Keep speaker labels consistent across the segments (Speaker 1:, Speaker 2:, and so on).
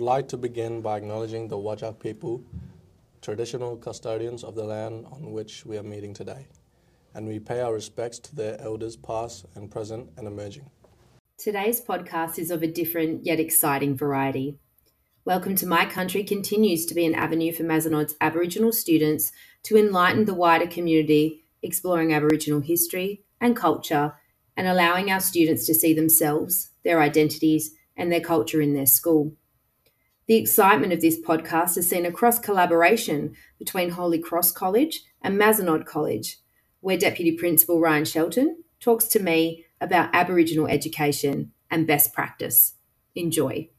Speaker 1: would like to begin by acknowledging the Whadjuk people, traditional custodians of the land on which we are meeting today, and we pay our respects to their elders past and present and emerging.
Speaker 2: Today's podcast is of a different yet exciting variety. Welcome to My Country continues to be an avenue for Mazenod's Aboriginal students to enlighten the wider community, exploring Aboriginal history and culture, and allowing our students to see themselves, their identities, and their culture in their school. The excitement of this podcast is seen across collaboration between Holy Cross College and Mazenod College, where Deputy Principal Ryan Shelton talks to me about Aboriginal education and best practice. Enjoy.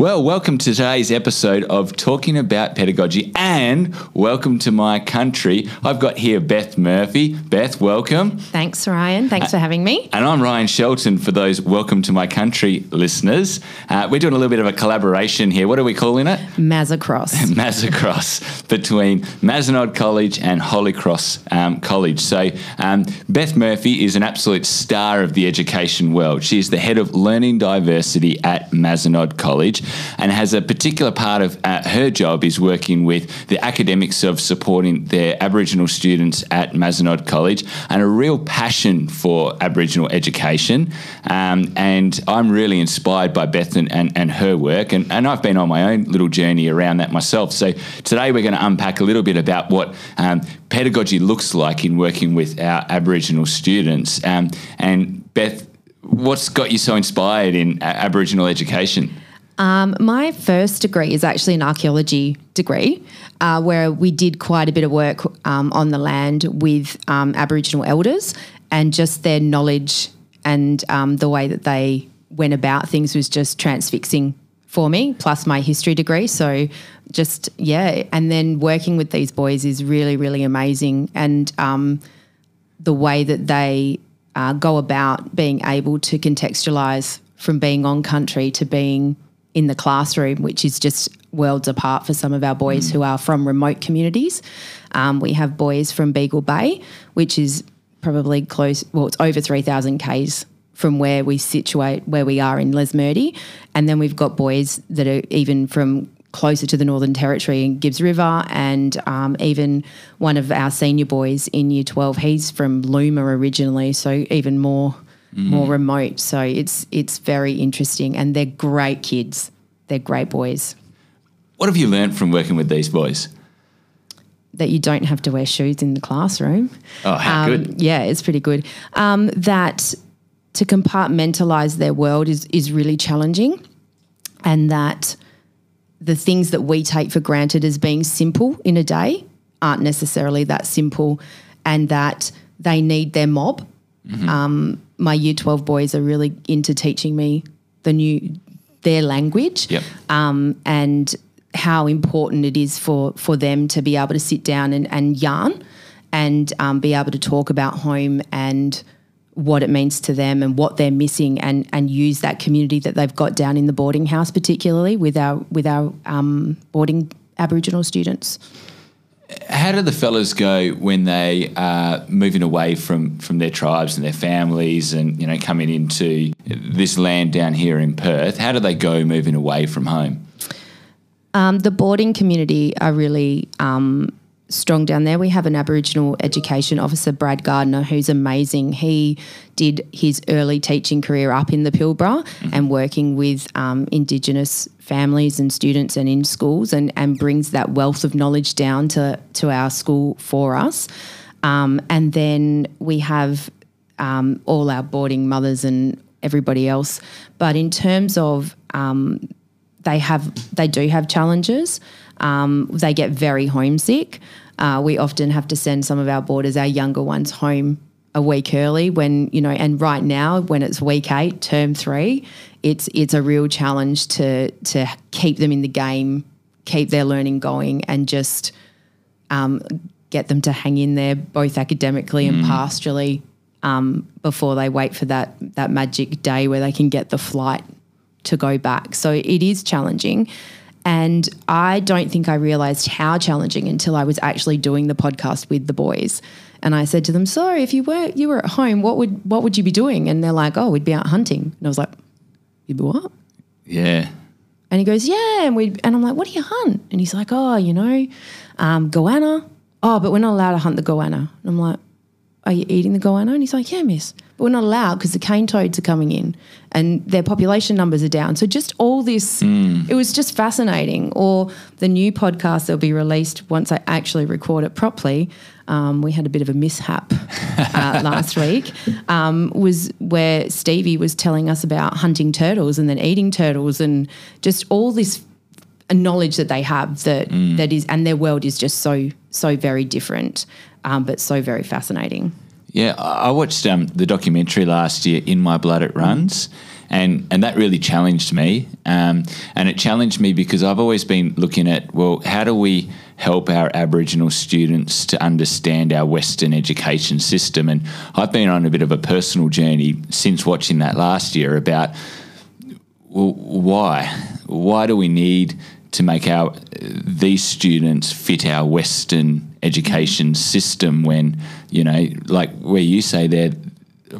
Speaker 3: Well, welcome to today's episode of Talking About Pedagogy and welcome to my country. I've got here Beth Murphy. Beth, welcome.
Speaker 4: Thanks, Ryan. Thanks for having me.
Speaker 3: And I'm Ryan Shelton for those Welcome to My Country listeners. Uh, we're doing a little bit of a collaboration here. What are we calling it?
Speaker 4: Mazacross.
Speaker 3: Mazacross between Mazenod College and Holy Cross um, College. So, um, Beth Murphy is an absolute star of the education world. She is the head of learning diversity at Mazenod College and has a particular part of uh, her job is working with the academics of supporting their Aboriginal students at Mazenod College and a real passion for Aboriginal education. Um, and I'm really inspired by Beth and, and, and her work, and, and I've been on my own little journey around that myself. So today we're going to unpack a little bit about what um, pedagogy looks like in working with our Aboriginal students. Um, and Beth, what's got you so inspired in uh, Aboriginal education?
Speaker 4: Um, my first degree is actually an archaeology degree, uh, where we did quite a bit of work um, on the land with um, Aboriginal elders and just their knowledge and um, the way that they went about things was just transfixing for me, plus my history degree. So just, yeah. And then working with these boys is really, really amazing. And um, the way that they uh, go about being able to contextualize from being on country to being in the classroom, which is just worlds apart for some of our boys mm. who are from remote communities. Um, we have boys from Beagle Bay, which is probably close, well, it's over 3,000 Ks from where we situate, where we are in Lesmurdie. And then we've got boys that are even from closer to the Northern Territory in Gibbs River, and um, even one of our senior boys in Year 12, he's from Looma originally, so even more mm. more remote. So it's it's very interesting, and they're great kids. They're great boys.
Speaker 3: What have you learned from working with these boys?
Speaker 4: That you don't have to wear shoes in the classroom.
Speaker 3: Oh, how
Speaker 4: um,
Speaker 3: good!
Speaker 4: Yeah, it's pretty good. Um, that to compartmentalize their world is is really challenging, and that the things that we take for granted as being simple in a day aren't necessarily that simple, and that they need their mob. Mm-hmm. Um, my year 12 boys are really into teaching me the new their language
Speaker 3: yep.
Speaker 4: um, and how important it is for for them to be able to sit down and, and yarn and um, be able to talk about home and what it means to them and what they're missing and and use that community that they've got down in the boarding house particularly with our with our um, boarding Aboriginal students
Speaker 3: how do the fellas go when they are moving away from, from their tribes and their families and you know coming into this land down here in Perth? How do they go moving away from home?
Speaker 4: Um, the boarding community are really um, strong down there. We have an Aboriginal education officer, Brad Gardner, who's amazing. He did his early teaching career up in the Pilbara mm-hmm. and working with um, Indigenous families and students and in schools and, and brings that wealth of knowledge down to, to our school for us. Um, and then we have um, all our boarding mothers and everybody else. But in terms of um, they have they do have challenges. Um, they get very homesick. Uh, we often have to send some of our boarders, our younger ones, home a week early when you know and right now when it's week eight term three it's it's a real challenge to to keep them in the game keep their learning going and just um, get them to hang in there both academically mm. and pastorally um, before they wait for that that magic day where they can get the flight to go back so it is challenging and I don't think I realized how challenging until I was actually doing the podcast with the boys. And I said to them, "So, if you were you were at home, what would what would you be doing?" And they're like, "Oh, we'd be out hunting." And I was like, "You'd be what?"
Speaker 3: Yeah.
Speaker 4: And he goes, yeah. And we and I'm like, what do you hunt? And he's like, oh, you know, um, goanna. Oh, but we're not allowed to hunt the goanna. And I'm like, are you eating the goanna? And he's like, yeah, miss. But we're not allowed because the cane toads are coming in and their population numbers are down. So just all this, it was just fascinating. Or the new podcast that'll be released once I actually record it properly. Um, we had a bit of a mishap uh, last week. Um, was where Stevie was telling us about hunting turtles and then eating turtles and just all this knowledge that they have that that is and their world is just so so very different um, but so very fascinating
Speaker 3: Yeah, I watched um, the documentary last year, "In My Blood It Runs," and and that really challenged me. Um, and it challenged me because I've always been looking at well, how do we help our Aboriginal students to understand our Western education system? And I've been on a bit of a personal journey since watching that last year about well, why? Why do we need to make our these students fit our Western education system when you know, like where you say there,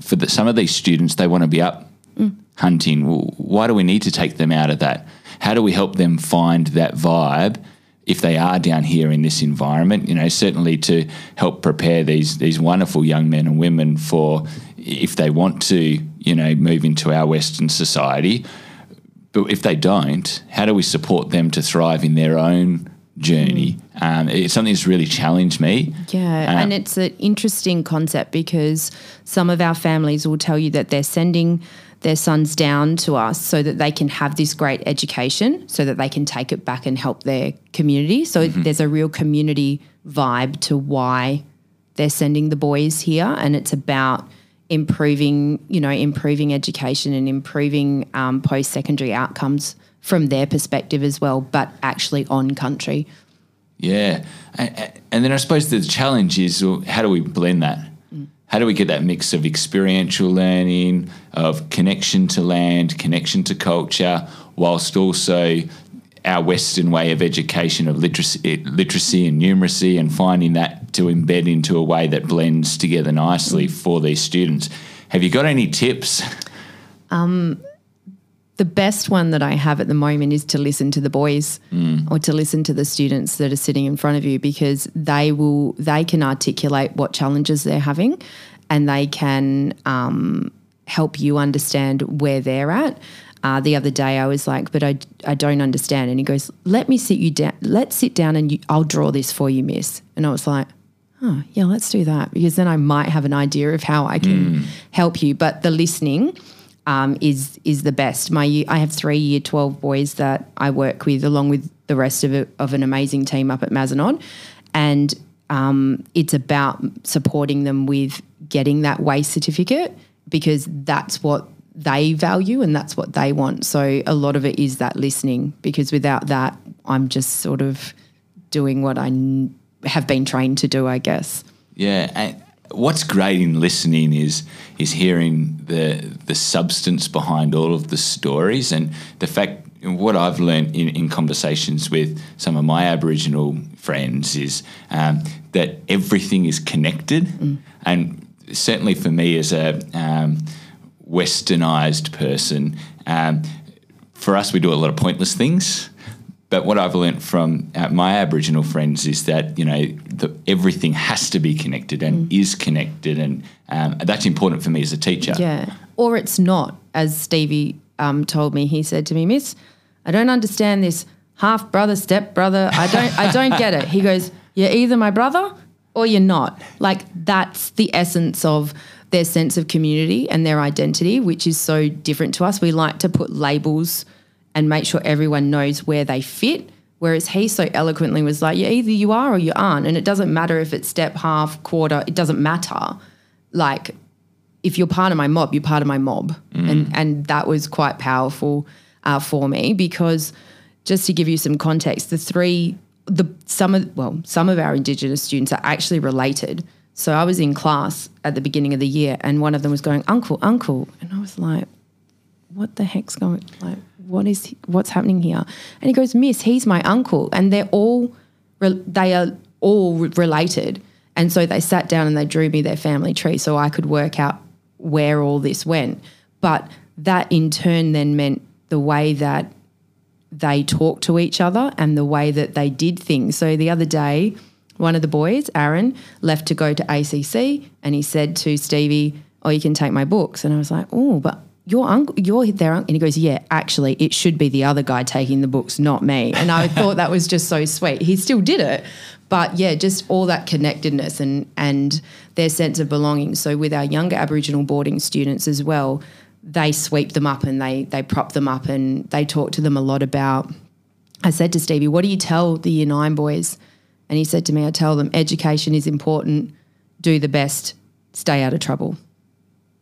Speaker 3: for the, some of these students they want to be up hunting. Well, why do we need to take them out of that? How do we help them find that vibe? If they are down here in this environment, you know, certainly to help prepare these these wonderful young men and women for if they want to, you know, move into our Western society, but if they don't, how do we support them to thrive in their own journey? Um, it's something that's really challenged me.
Speaker 4: Yeah,
Speaker 3: Um,
Speaker 4: and it's an interesting concept because some of our families will tell you that they're sending their sons down to us so that they can have this great education, so that they can take it back and help their community. So there's a real community vibe to why they're sending the boys here, and it's about improving, you know, improving education and improving um, post secondary outcomes from their perspective as well, but actually on country.
Speaker 3: Yeah, and, and then I suppose the challenge is well, how do we blend that? How do we get that mix of experiential learning, of connection to land, connection to culture, whilst also our Western way of education of literacy, literacy and numeracy, and finding that to embed into a way that blends together nicely for these students. Have you got any tips?
Speaker 4: Um, the best one that I have at the moment is to listen to the boys or to listen to the students that are sitting in front of you because they will they can articulate what challenges they're having and they can um, help you understand where they're at. Uh, the other day I was like, but I, I don't understand. And he goes, let me sit you down. Let's sit down and you, I'll draw this for you, miss. And I was like, oh, yeah, let's do that because then I might have an idea of how I can help you. But the listening um, is is the best. My I have three year twelve boys that I work with, along with the rest of, it, of an amazing team up at Mazenod, and um, it's about supporting them with getting that WACE certificate because that's what they value and that's what they want. So a lot of it is that listening because without that, I'm just sort of doing what I n- have been trained to do, I guess.
Speaker 3: Yeah, and what's great in listening is is hearing the the substance behind all of the stories and the fact what I've learned in, in conversations with some of my Aboriginal friends is um, that everything is connected, and certainly for me as a um, westernized person, um, for us we do a lot of pointless things. But what I've learnt from uh, my Aboriginal friends is that you know the, everything has to be connected and is connected, and um, that's important for me as a teacher.
Speaker 4: Yeah. Or it's not, as Stevie um, told me. He said to me, Miss, I don't understand this half brother, step brother. I don't I don't get it. He goes, You're either my brother or you're not. Like that's the essence of their sense of community and their identity, which is so different to us. We like to put labels and make sure everyone knows where they fit. Whereas he so eloquently was like, Yeah, either you are or you aren't. And it doesn't matter if it's step, half, quarter, it doesn't matter. Like if you're part of my mob, you're part of my mob, and and that was quite powerful uh, for me because just to give you some context, the three the some of well some of our Indigenous students are actually related. So I was in class at the beginning of the year, and one of them was going, "Uncle, uncle," and I was like, "What the heck's going? Like, what is what's happening here?" And he goes, "Miss, he's my uncle," and they're all they are all related. And so they sat down and they drew me their family tree so I could work out where all this went. But that in turn then meant the way that they talk to each other and the way that they did things. So the other day, one of the boys, Aaron, left to go to ACC and he said to Stevie, Oh, you can take my books. And I was like, Oh, but your uncle, you're their uncle. And he goes, Yeah, actually, it should be the other guy taking the books, not me. And I thought that was just so sweet. He still did it. But yeah, just all that connectedness and, and their sense of belonging. So with our younger Aboriginal boarding students as well, they sweep them up and they they prop them up and they talk to them a lot about. I said to Stevie, "What do you tell the year nine boys?" And he said to me, "I tell them education is important. Do the best. Stay out of trouble."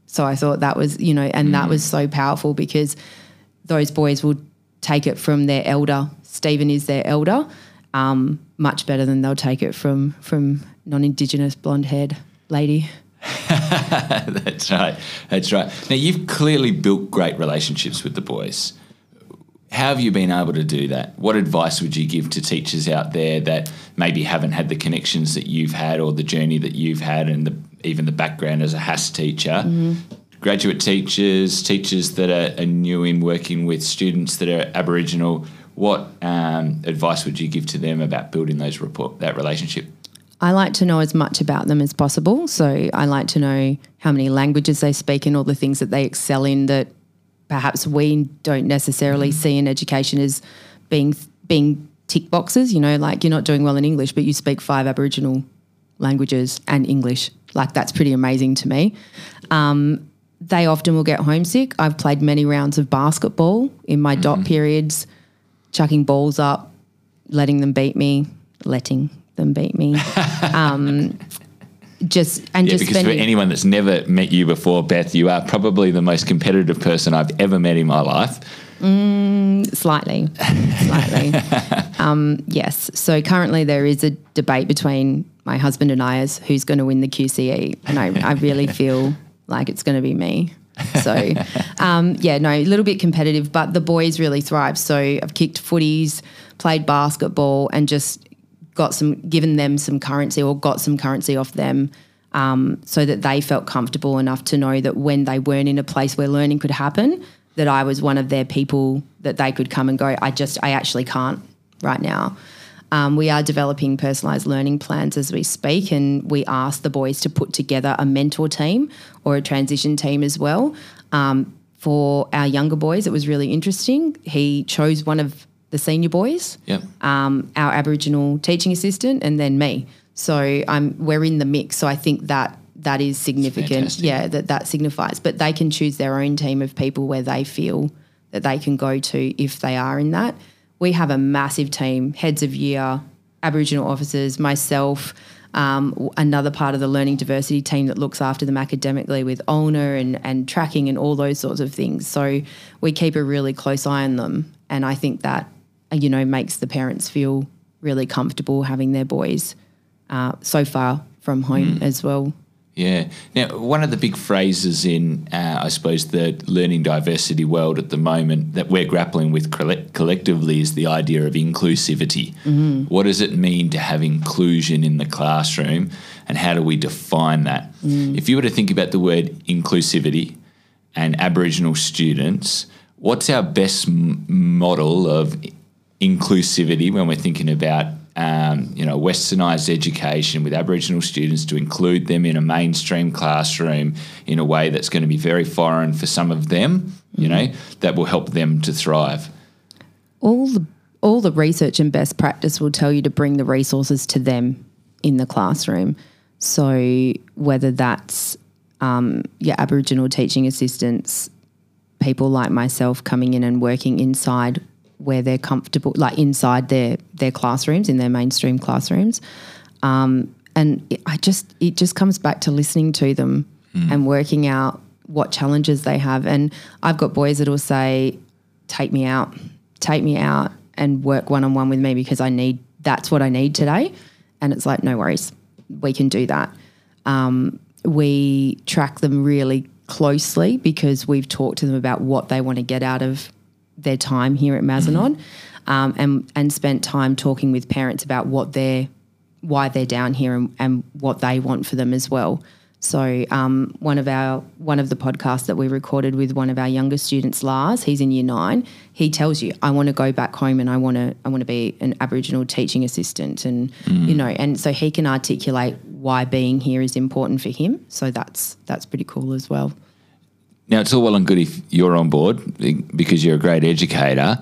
Speaker 4: So I thought that was you know, and mm. that was so powerful because those boys will take it from their elder. Stephen is their elder. Um, much better than they'll take it from from non-indigenous blonde-haired lady.
Speaker 3: That's right. That's right. Now, you've clearly built great relationships with the boys. How have you been able to do that? What advice would you give to teachers out there that maybe haven't had the connections that you've had or the journey that you've had and the, even the background as a HASS teacher? Mm-hmm. Graduate teachers, teachers that are, are, new in working with students that are Aboriginal, what um, advice would you give to them about building those report, that relationship?
Speaker 4: I like to know as much about them as possible. So I like to know how many languages they speak and all the things that they excel in that perhaps we don't necessarily mm-hmm. see in education as being being tick boxes. You know, like you're not doing well in English, but you speak five Aboriginal languages and English. Like that's pretty amazing to me. Um, they often will get homesick. I've played many rounds of basketball in my mm-hmm. dot periods, chucking balls up, letting them beat me, letting them beat me. Um, just and
Speaker 3: yeah,
Speaker 4: just
Speaker 3: because spending, for anyone that's never met you before, Beth, you are probably the most competitive person I've ever met in my life.
Speaker 4: Mm, slightly, slightly. um, yes. So currently there is a debate between my husband and I as who's going to win the QCE, and I, I really feel like it's going to be me. So, um, yeah, no, a little bit competitive, but the boys really thrive. So I've kicked footies, played basketball, and just got some given them some currency or got some currency off them um, so that they felt comfortable enough to know that when they weren't in a place where learning could happen that I was one of their people that they could come and go I just I actually can't right now um, we are developing personalised learning plans as we speak and we ask the boys to put together a mentor team or a transition team as well um, for our younger boys it was really interesting he chose one of the senior boys,
Speaker 3: yep.
Speaker 4: um, our Aboriginal teaching assistant, and then me. So I'm we're in the mix. So I think that that is significant. Yeah, that that signifies. But they can choose their own team of people where they feel that they can go to if they are in that. We have a massive team, heads of year, Aboriginal officers, myself. Um, another part of the learning diversity team that looks after them academically with OLNA and, and tracking and all those sorts of things. So we keep a really close eye on them. And I think that you know, makes the parents feel really comfortable having their boys uh, so far from home mm. as well.
Speaker 3: Yeah. Now, one of the big phrases in, uh, I suppose, the learning diversity world at the moment that we're grappling with collectively is the idea of inclusivity. Mm-hmm. What does it mean to have inclusion in the classroom, and how do we define that? Mm. If you were to think about the word inclusivity and Aboriginal students, what's our best m- model of inclusivity when we're thinking about um, you know westernized education with Aboriginal students to include them in a mainstream classroom in a way that's going to be very foreign for some of them. You mm-hmm. know that will help them to thrive.
Speaker 4: All the all the research and best practice will tell you to bring the resources to them in the classroom. So whether that's um, your Aboriginal teaching assistants, people like myself coming in and working inside where they're comfortable, like inside their their classrooms in their mainstream classrooms. Um, and it, I just it just comes back to listening to them mm. and working out what challenges they have. And I've got boys that will say, "Take me out, take me out, and work one on one with me because I need that's what I need today." And it's like, no worries, we can do that. Um, we track them really closely because we've talked to them about what they want to get out of their time here at Mazenod, mm-hmm. um, and and spent time talking with parents about what they're why they're down here and, and what they want for them as well. So um, one of our one of the podcasts that we recorded with one of our younger students, Lars, he's in year nine. He tells you, "I want to go back home and I want to I want to be an Aboriginal teaching assistant," and you know, and so he can articulate why being here is important for him. So that's that's pretty cool as well.
Speaker 3: Now, it's all well and good if you're on board because you're a great educator.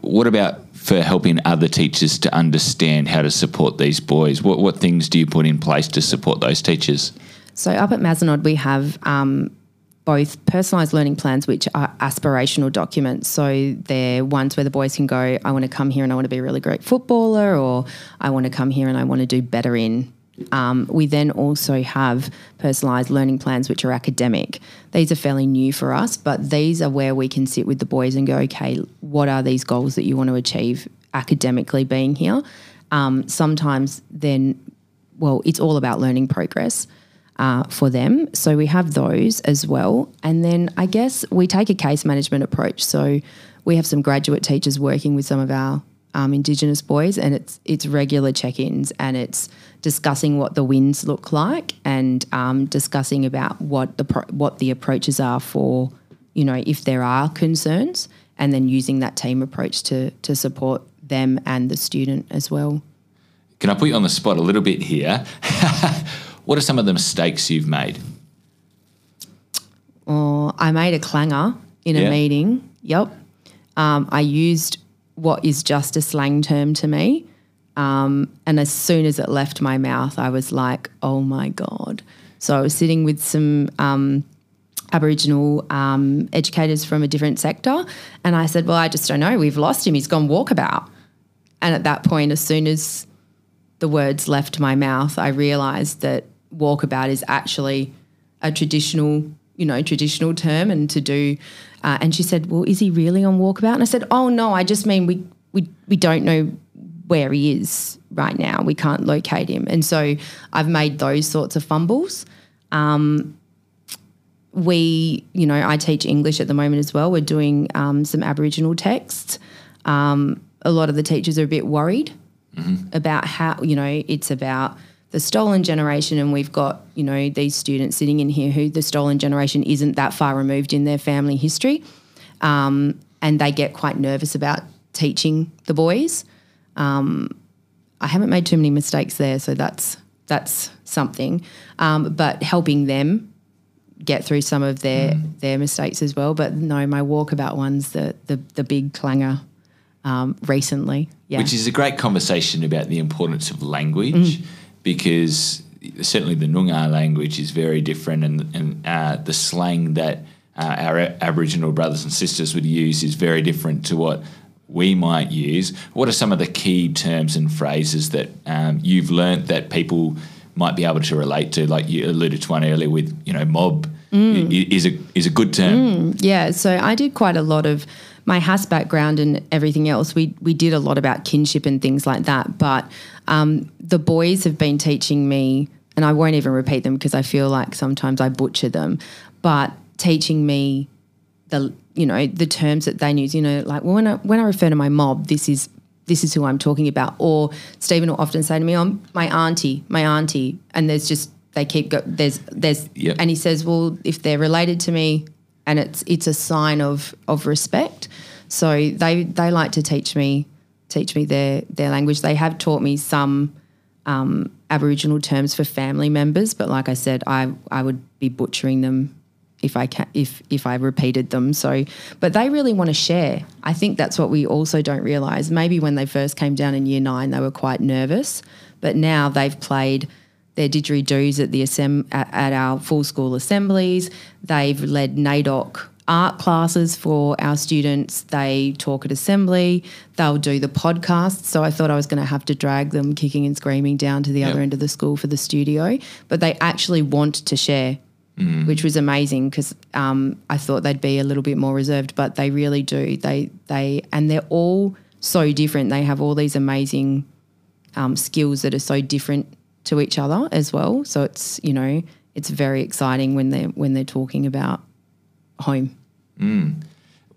Speaker 3: What about for helping other teachers to understand how to support these boys? What, what things do you put in place to support those teachers?
Speaker 4: So up at Mazenod, we have um, both personalised learning plans, which are aspirational documents. So they're ones where the boys can go, I want to come here and I want to be a really great footballer, or I want to come here and I want to do better in. Um, we then also have personalised learning plans, which are academic. These are fairly new for us, but these are where we can sit with the boys and go, okay, what are these goals that you want to achieve academically being here? Um, sometimes then, well, it's all about learning progress uh, for them. So we have those as well. And then I guess we take a case management approach. So we have some graduate teachers working with some of our um, Indigenous boys, and it's it's regular check-ins and it's discussing what the wins look like and um, discussing about what the pro- what the approaches are for you know if there are concerns, and then using that team approach to to support them and the student as well.
Speaker 3: Can I put you on the spot a little bit here? what are some of the mistakes you've made?
Speaker 4: Or I made a clanger in a
Speaker 3: Yeah.
Speaker 4: meeting. Yep. Um, I used what is just a slang term to me. Um, and as soon as it left my mouth, I was like, oh my God. So I was sitting with some um, Aboriginal um, educators from a different sector. And I said, well, I just don't know. We've lost him. He's gone walkabout. And at that point, as soon as the words left my mouth, I realised that walkabout is actually a traditional, you know, traditional term, and to do. Uh, and she said, "Well, is he really on walkabout?" And I said, "Oh no, I just mean we we we don't know where he is right now. We can't locate him." And so I've made those sorts of fumbles. Um, we, you know, I teach English at the moment as well. We're doing um, some Aboriginal texts. Um, a lot of the teachers are a bit worried about how, you know, it's about the stolen generation, and we've got, you know, these students sitting in here who the stolen generation isn't that far removed in their family history. Um, and they get quite nervous about teaching the boys. Um, I haven't made too many mistakes there, so that's that's something. Um, but helping them get through some of their their mistakes as well. But no, my walkabout one's the the, the big clanger um, recently. Yeah,
Speaker 3: Which is a great conversation about the importance of language because certainly the Noongar language is very different and, and uh, the slang that uh, our Aboriginal brothers and sisters would use is very different to what we might use. What are some of the key terms and phrases that um, you've learnt that people might be able to relate to? Like you alluded to one earlier with, you know, mob i- is a is a good term.
Speaker 4: Yeah, so I did quite a lot of my HASS background and everything else. We we did a lot about kinship and things like that. But um, the boys have been teaching me, and I won't even repeat them because I feel like sometimes I butcher them. But teaching me the you know the terms that they use. You know, like well, when I when I refer to my mob, this is this is who I'm talking about. Or Stephen will often say to me, "Oh, my auntie, my auntie," and there's just they keep go. There's there's
Speaker 3: Yep.
Speaker 4: and he says, "Well, if they're related to me, and it's it's a sign of of respect." So they they like to teach me teach me their their language. They have taught me some um, Aboriginal terms for family members, but like I said, I I would be butchering them if I can if if I repeated them. So, but they really want to share. I think that's what we also don't realize. Maybe when they first came down in year nine, they were quite nervous, but now they've played their didgeridoos at the assemb- at, our full school assemblies. They've led NAIDOC art classes for our students. They talk at assembly. They'll do the podcast. So I thought I was going to have to drag them kicking and screaming down to the
Speaker 3: Yep.
Speaker 4: other end of the school for the studio, but they actually want to share which was amazing because um, I thought they'd be a little bit more reserved, but they really do. They they and they're all so different. They have all these amazing um, skills that are so different to each other as well. So it's you know it's very exciting when they when they're talking about home.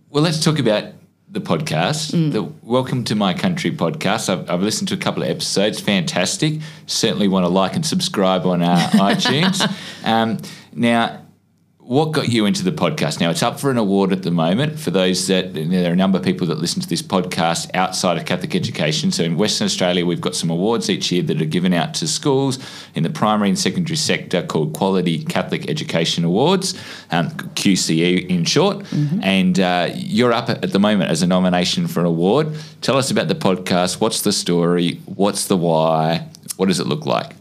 Speaker 3: Well, let's talk about the podcast,
Speaker 4: Mm.
Speaker 3: the Welcome to My Country podcast. I've, I've listened to a couple of episodes. Fantastic. Certainly want to like and subscribe on our iTunes. Um, now, what got you into the podcast? Now, it's up for an award at the moment. For those that there are a number of people that listen to this podcast outside of Catholic education. So in Western Australia, we've got some awards each year that are given out to schools in the primary and secondary sector called Quality Catholic Education Awards, um, QCE in short. And uh, you're up at the moment as a nomination for an award. Tell us about the podcast. What's the story? What's the why? What does it look like?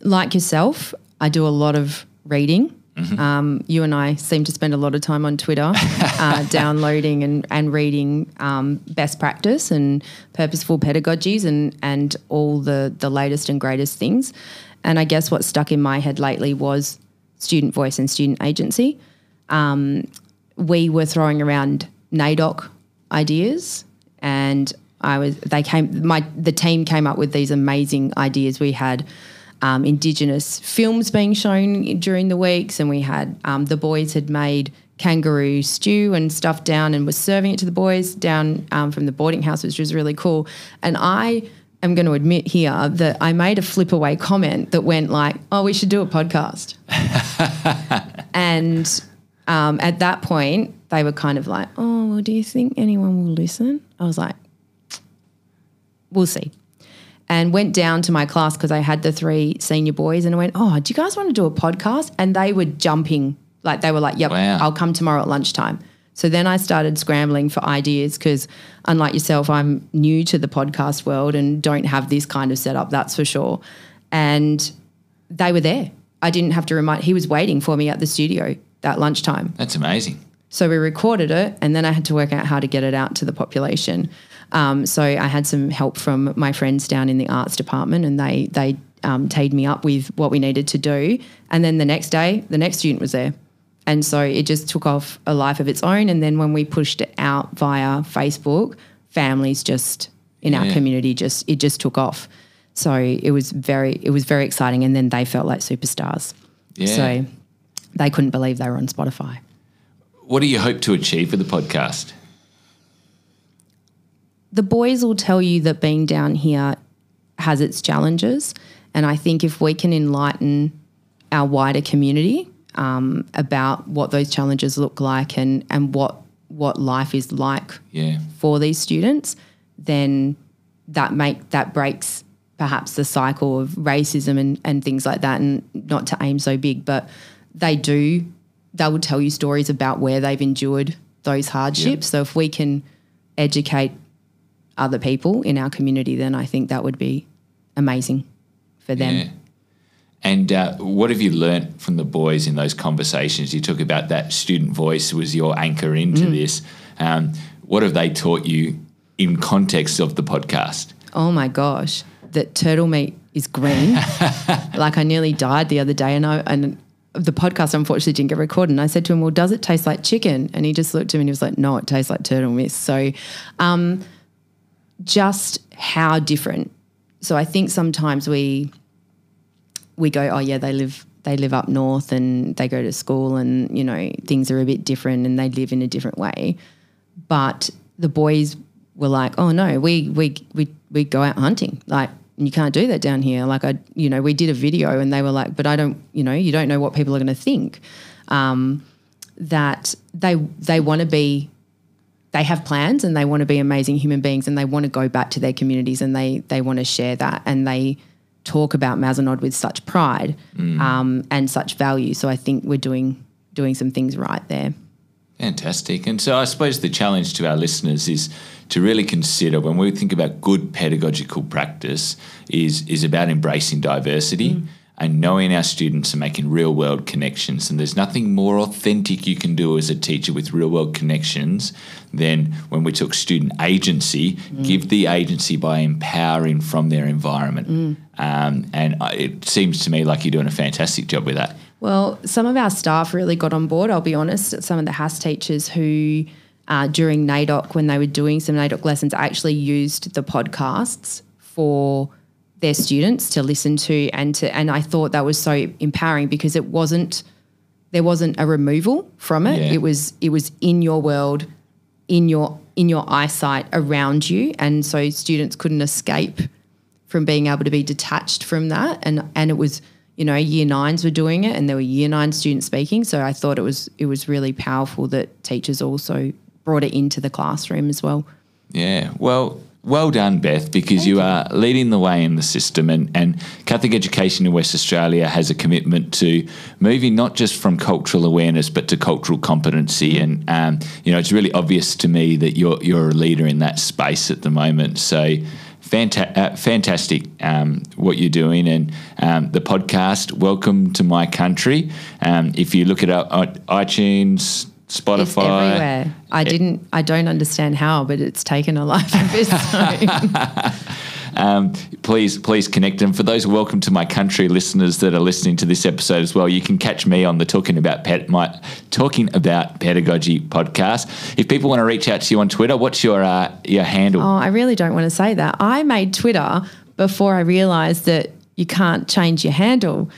Speaker 4: like yourself, I do a lot of reading. Um, you and I seem to spend a lot of time on Twitter, uh, downloading and, and reading um, best practice and purposeful pedagogies and, and all the, the latest and greatest things. And I guess what stuck in my head lately was student voice and student agency. Um, we were throwing around NAIDOC ideas and I was they came my the team came up with these amazing ideas. We had um, indigenous films being shown during the weeks, and we had um, the boys had made kangaroo stew and stuff down and was serving it to the boys down um, from the boarding house, which was really cool. And I am going to admit here that I made a flip away comment that went like, "Oh, we should do a podcast," and um, at that point they were kind of like, "Oh, well, do you think anyone will listen?" I was like, "We'll see." And went down to my class because I had the three senior boys and I went, Oh, do you guys want to do a podcast? And they were jumping, like they were like, Yep,
Speaker 3: Wow.
Speaker 4: I'll come tomorrow at lunchtime. So then I started scrambling for ideas because, unlike yourself, I'm new to the podcast world and don't have this kind of setup, that's for sure. And they were there. I didn't have to remind, he was waiting for me at the studio that lunchtime.
Speaker 3: That's amazing.
Speaker 4: So we recorded it, and then I had to work out how to get it out to the population. Um, so I had some help from my friends down in the arts department, and they they um, teed me up with what we needed to do. And then the next day, the next student was there, and so it just took off a life of its own. And then when we pushed it out via Facebook, families just in our
Speaker 3: Yeah.
Speaker 4: community just it just took off. So it was very it was very exciting, and then they felt like superstars.
Speaker 3: Yeah.
Speaker 4: So they couldn't believe they were on Spotify.
Speaker 3: What do you hope to achieve with the podcast?
Speaker 4: The boys will tell you that being down here has its challenges. And I think if we can enlighten our wider community um, about what those challenges look like and, and what, what life is like
Speaker 3: Yeah.
Speaker 4: for these students, then that make that breaks perhaps the cycle of racism and, and things like that. And not to aim so big, but they do they will tell you stories about where they've endured those hardships. So if we can educate other people in our community, then I think that would be amazing for them.
Speaker 3: Yeah. And uh, what have you learnt from the boys in those conversations? You talk about that student voice was your anchor into this. Um, what have they taught you in context of the podcast?
Speaker 4: Oh my gosh, that turtle meat is green. like I nearly died the other day, and I and the podcast unfortunately didn't get recorded. And I said to him, "Well, does it taste like chicken?" And he just looked at me and he was like, "No, it tastes like turtle meat." So, um, just how different. So I think sometimes we we go, "Oh yeah, they live." They live up north and they go to school, and you know things are a bit different, and they live in a different way. But the boys were like, "Oh no, we we we we go out hunting. Like you can't do that down here." Like I, you know, we did a video, and they were like, "But I don't, you know, you don't know what people are going to think." Um, that they they want to be, they have plans, and they want to be amazing human beings, and they want to go back to their communities, and they they want to share that, and they talk about Mazenod with such pride um, and such value. So I think we're doing doing some things right there.
Speaker 3: Fantastic. And so I suppose the challenge to our listeners is to really consider when we think about good pedagogical practice is is about embracing diversity and knowing our students and making real world connections. And there's nothing more authentic you can do as a teacher with real world connections than when we took student agency, give the agency by empowering from their environment. Um, and I- it seems to me like you're doing a fantastic job with that.
Speaker 4: Well, some of our staff really got on board, I'll be honest. Some of the HASS teachers who, uh, during NAIDOC, when they were doing some NAIDOC lessons, actually used the podcasts for their students to listen to and to and I thought that was so empowering because it wasn't there wasn't a removal from it.
Speaker 3: Yeah.
Speaker 4: It was it was in your world in your in your eyesight around you, and so students couldn't escape from being able to be detached from that. And and it was you know year nines were doing it, and there were year nine students speaking. So I thought it was it was really powerful that teachers also brought it into the classroom as well.
Speaker 3: Yeah. Well, well done, Beth, because you, are leading the way in the system. And, and Catholic Education in West Australia has a commitment to moving not just from cultural awareness, but to cultural competency. And, um, you know, it's really obvious to me that you're, you're a leader in that space at the moment. So, Fanta- uh, fantastic um, what you're doing and um, the podcast welcome to my country um, if you look it up on itunes Spotify.
Speaker 4: It's everywhere. I didn't. I don't understand how, but it's taken a life of its own.
Speaker 3: Um, please, please connect And For those welcome to my country listeners that are listening to this episode as well, you can catch me on the talking about pet, my talking about pedagogy podcast. If people want to reach out to you on Twitter, what's your uh, your handle?
Speaker 4: Oh, I really don't want to say that. I made Twitter before I realised that you can't change your handle.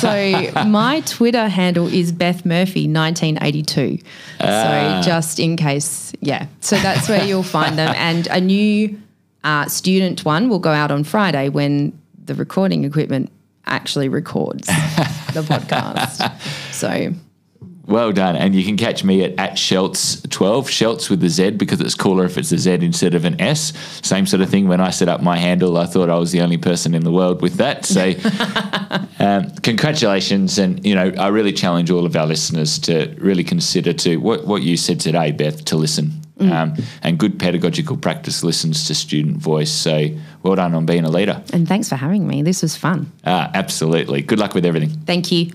Speaker 4: So my Twitter handle is Beth Murphy 1982.
Speaker 3: Ah.
Speaker 4: So just in case, yeah. So that's where you'll find them. And a new uh, student one will go out on Friday when the recording equipment actually records the podcast. So
Speaker 3: Well done. And you can catch me at, at Sheltz12, Shelts with the Z because it's cooler if it's a Z instead of an S. Same sort of thing. When I set up my handle, I thought I was the only person in the world with that. So, um, congratulations. And, you know, I really challenge all of our listeners to really consider to what, what you said today, Beth, to listen. Um, and good pedagogical practice listens to student voice. So, well done on being a leader.
Speaker 4: and thanks for having me. This was fun.
Speaker 3: Ah, absolutely. Good luck with everything.
Speaker 4: Thank you.